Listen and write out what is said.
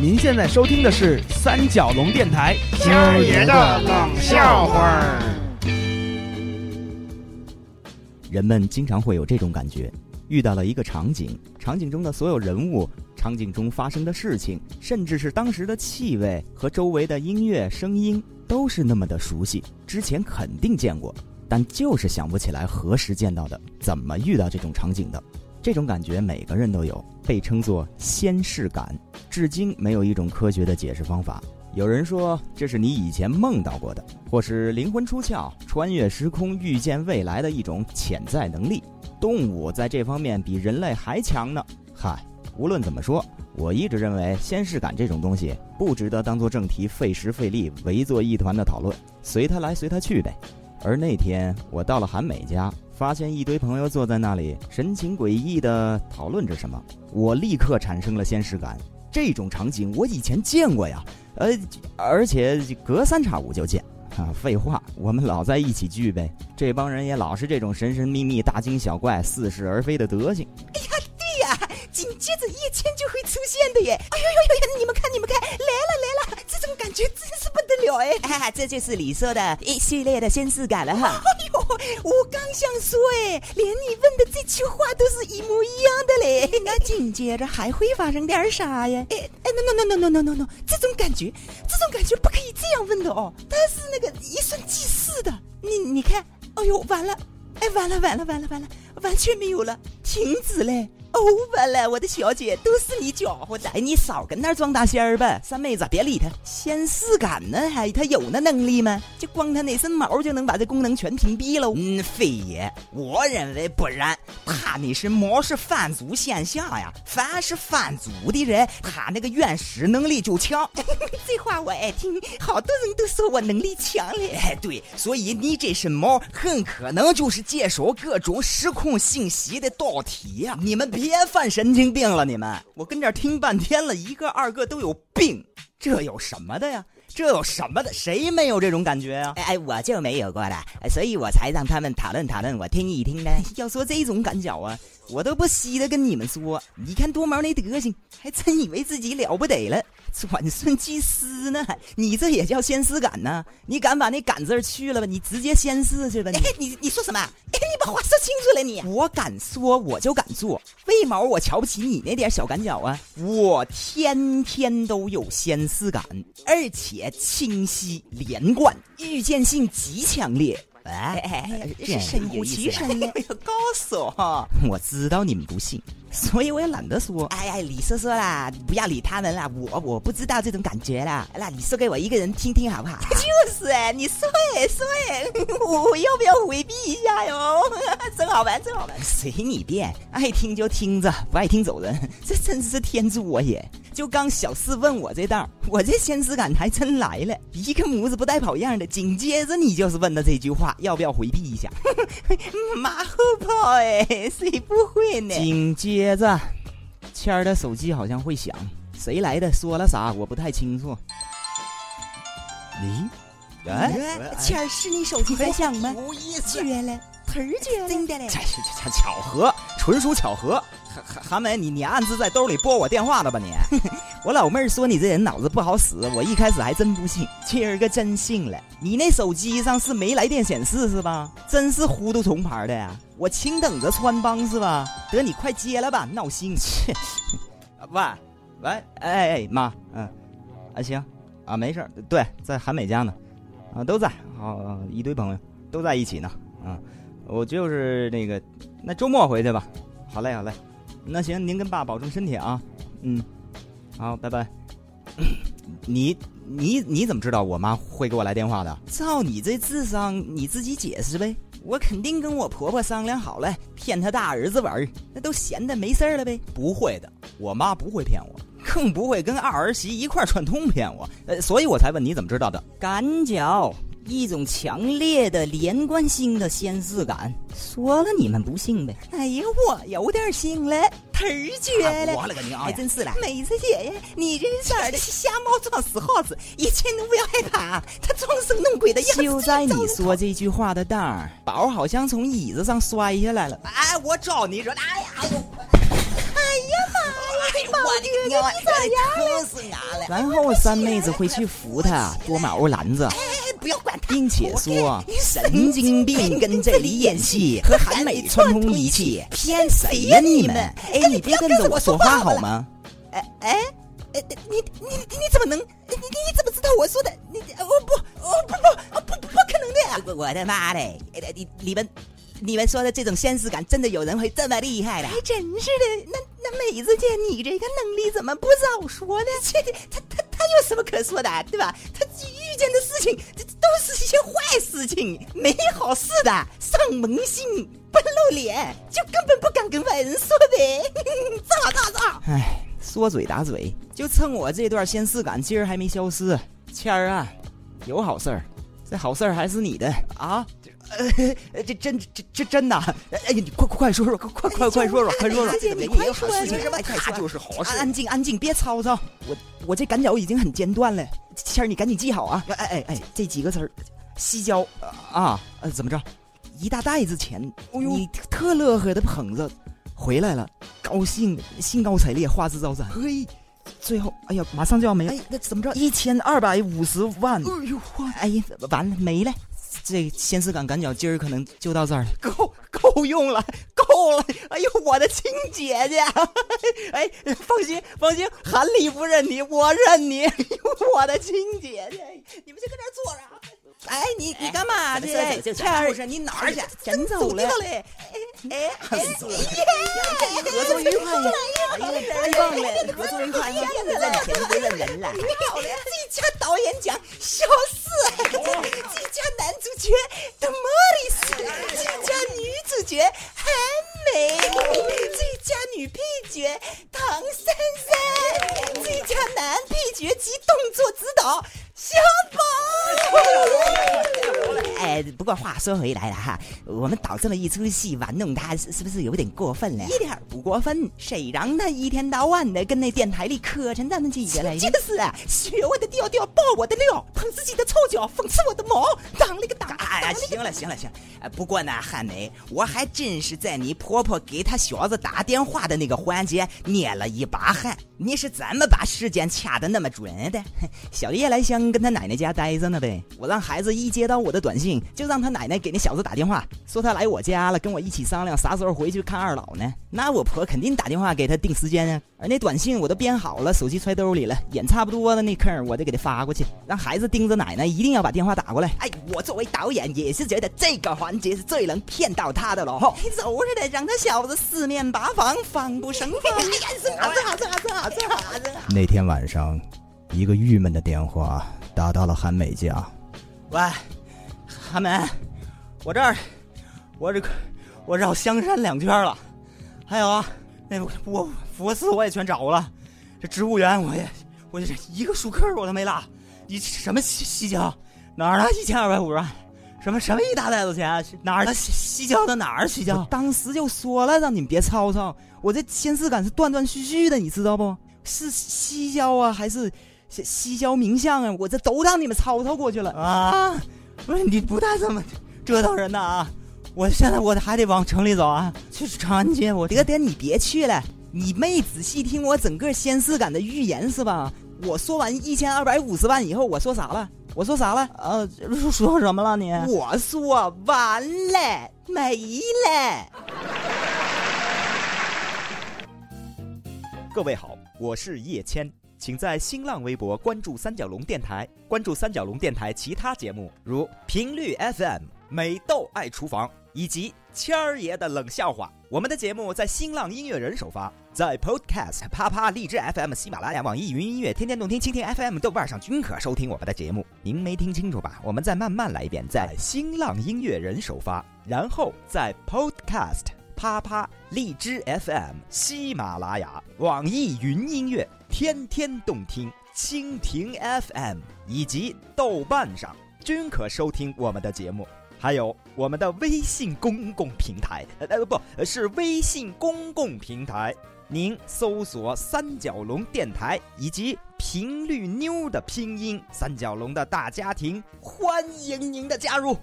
您现在收听的是三角龙电台今儿爷的冷笑话儿。人们经常会有这种感觉：遇到了一个场景，场景中的所有人物，场景中发生的事情，甚至是当时的气味和周围的音乐声音，都是那么的熟悉，之前肯定见过，但就是想不起来何时见到的，怎么遇到这种场景的。这种感觉每个人都有，被称作先视感，至今没有一种科学的解释方法。有人说这是你以前梦到过的，或是灵魂出窍、穿越时空、预见未来的一种潜在能力。动物在这方面比人类还强呢。嗨，无论怎么说，我一直认为先视感这种东西不值得当做正题费时费力围作一团的讨论，随他来随他去呗。而那天我到了韩美家。发现一堆朋友坐在那里，神情诡异地讨论着什么，我立刻产生了先视感。这种场景我以前见过呀，呃，而且隔三差五就见。啊，废话，我们老在一起聚呗，这帮人也老是这种神神秘秘、大惊小怪、似是而非的德行。哎呀，对呀，紧接着叶谦就会出现的耶！哎呦呦呦，你们看，你们看，来了来了，这种感觉真是不得了哎！这就是你说的一系列的先视感了哈。哎呦，我刚想说哎，连你问的这句话都是一模一样的嘞。那紧接着还会发生点啥呀？哎哎，no no no no no no no no，这种感觉，这种感觉不可以这样问的哦，它是那个一瞬即逝的。你你看，哎呦，完了，哎，完了完了完了完了，完全没有了，停止嘞。哦，完了，我的小姐，都是你搅和的！哎，你少跟那儿装大仙儿吧，三妹子，别理他。先视感呢，还他有那能力吗？就光他那身毛就能把这功能全屏蔽了？嗯，非也，我认为不然。他那身毛是反族现象呀，凡是反族的人，他那个原始能力就强。这话我爱听，好多人都说我能力强嘞。哎，对，所以你这身毛很可能就是接收各种时空信息的导体呀。你们。别犯神经病了，你们！我跟这儿听半天了，一个二个都有病，这有什么的呀？这有什么的？谁没有这种感觉呀？哎，我就没有过了，所以我才让他们讨论讨论，我听一听呢。要说这种感觉啊。我都不稀得跟你们说，你看多毛那德行，还真以为自己了不得了，转瞬即逝呢。你这也叫先思感呢？你敢把那感字去了吧？你直接先试去吧。你你你说什么？把话说清楚了。你我敢说，我就敢做。为毛我瞧不起你那点小赶脚啊？我天天都有先思感，而且清晰连贯，预见性极强烈。哎，哎哎是神乎其神呀！高手哈！我知道你们不信，所以我也懒得说。哎呀，你说说啦，不要理他们啦，我我不知道这种感觉啦。那你说给我一个人听听好不好？就是哎，你说哎说哎，我要不要回避一下哟？真好玩，真好玩，随你便，爱听就听着，不爱听走人。这真是天助我也！就刚小四问我这道，我这先知感还真来了，一个模子不带跑样的。紧接着你就是问的这句话，要不要回避一下？马后炮哎，谁不会呢？紧接着，谦儿的手机好像会响，谁来的？说了啥？我不太清楚。咦？哎，谦儿是你手机在响吗？有意思绝了，忒绝了，真的嘞！巧巧合，纯属巧合。韩韩梅，你你暗自在兜里拨我电话了吧你？我老妹儿说你这人脑子不好使，我一开始还真不信，今儿个真信了。你那手机上是没来电显示是吧？真是糊涂重牌的呀！我轻等着穿帮是吧？得你快接了吧，闹心！切！喂喂，哎哎妈，嗯，啊行，啊没事对，在韩美家呢，啊都在，好一堆朋友都在一起呢，啊，我就是那个那周末回去吧，好嘞好嘞。那行，您跟爸保重身体啊，嗯，好，拜拜。你你你怎么知道我妈会给我来电话的？照你这智商，你自己解释呗。我肯定跟我婆婆商量好了，骗她大儿子玩儿那都闲的没事儿了呗。不会的，我妈不会骗我，更不会跟二儿媳一块串通骗我。呃，所以我才问你怎么知道的？感觉。一种强烈的连贯性的先视感，说了你们不信呗？哎呀，我有点信了，忒绝了！我勒个娘！还真是了，妹子姐呀，你这色儿的瞎猫撞死耗子，一切都不要害怕，他装神弄鬼的样子。就在你说这句话的当儿，宝好像从椅子上摔下来了。哎，我招你惹！哎呀，哎呀妈呀！我的娘，你咋样了？然后三妹子会去扶他，多毛篮子，并且说 神经病跟这里演戏，和韩美串通一气，骗谁呀你们？哎，你别跟着我说话好吗？哎哎哎，你你你怎么能？你你怎么知道我说的？你我不我不不哦不不可能的！我的妈嘞！你你们。你们说的这种现实感，真的有人会这么厉害的？还真是的。那那美子姐，你这个能力怎么不早说呢？这他他他有什么可说的，对吧？他遇见的事情，些坏事情，没好事的。上门心不露脸，就根本不敢跟外人说呗。咋咋咋？哎，说嘴打嘴，就趁我这段现实感今儿还没消失。谦儿啊，有好事儿，这好事儿还是你的啊。呃，这真这这真的，哎呀，你快快快说说，快快快快说说，快说说，你快说，什么？他就是好事。安静安静，别吵吵。我我这感脚已经很间断了，谦儿你赶紧记好啊！哎哎哎，这几个词儿，西郊啊，呃，怎么着？一大袋子钱，你特乐呵的捧着回来了，高兴，兴高采烈，花枝招展。嘿，最后，哎呀，马上就要没了。哎，那怎么着？一千二百五十万。哎呦，哎呀，完了，没了。这先思感赶脚，今儿可能就到这儿了，够够用了，够了！哎呦，我的亲姐姐，哎，放心放心，韩立不认你，我认你，我的亲姐姐，你们先搁这坐着。哎，你你干嘛去？倩儿，你哪儿去？真走了嘞！哎哎，合作愉快呀！哎呀，太棒了！合作愉快呀！认钱不认人了。漂亮！最佳导演奖，小四；最佳男主角的莫里斯；最佳女主角韩美；最佳女配角唐珊珊；最佳男配角及动作指导。小宝，哎，不过话说回来了哈，我们导这么一出戏玩弄他，是不是有点过分了？一点不过分，谁让他一天到晚的跟那电台里磕碜咱们几个来？就是啊，学我的调调，爆我的料，捧自己的臭脚，讽刺我的毛，当了个当。哎呀，行了行了行，了，不过呢，汉梅，我还真是在你婆婆给她小子打电话的那个环节捏了一把汗。你是怎么把时间掐的那么准的？小叶来香跟他奶奶家待着呢呗。我让孩子一接到我的短信，就让他奶奶给那小子打电话，说他来我家了，跟我一起商量啥时候回去看二老呢。那我婆肯定打电话给他定时间啊。而那短信我都编好了，手机揣兜里了，演差不多的那坑我得给他发过去，让孩子盯着奶奶，一定要把电话打过来。哎，我作为导演也是觉得这个环节是最能骗到他的了。就是的，让他小子四面八方，防不胜防。哎呀，是啥子啥子啥子啥。那天晚上，一个郁闷的电话打到了韩美家。喂，韩美，我这儿，我这个，我绕香山两圈了，还有啊，那我佛寺我也全找了，这植物园我也，我这一个树坑我都没落。你什么西西郊？哪儿的？一千二百五十万？什么什么一大袋子钱？哪儿的西西郊的哪儿西郊？当时就说了，让你们别吵吵。我这先视感是断断续续的，你知道不？是西郊啊，还是西西郊名巷啊？我这都让你们吵吵过去了啊！不是你不带这么折腾人的啊！我现在我还得往城里走啊，去长安街。我得得，你别去了，你没仔细听我整个先视感的预言是吧？我说完一千二百五十万以后，我说啥了？我说啥了？呃，说什么了你？我说完了，没了。各位好，我是叶谦，请在新浪微博关注三角龙电台，关注三角龙电台其他节目，如频率 FM、美豆爱厨房以及谦儿爷的冷笑话。我们的节目在新浪音乐人首发，在 Podcast、啪啪、荔枝 FM、喜马拉雅、网易云音乐、天天动听、蜻蜓 FM、豆瓣上均可收听我们的节目。您没听清楚吧？我们再慢慢来一遍，在新浪音乐人首发，然后在 Podcast。啪啪！荔枝 FM、喜马拉雅、网易云音乐、天天动听、蜻蜓 FM 以及豆瓣上均可收听我们的节目，还有我们的微信公共平台，呃，不是微信公共平台，您搜索“三角龙电台”以及“频率妞”的拼音“三角龙”的大家庭，欢迎您的加入。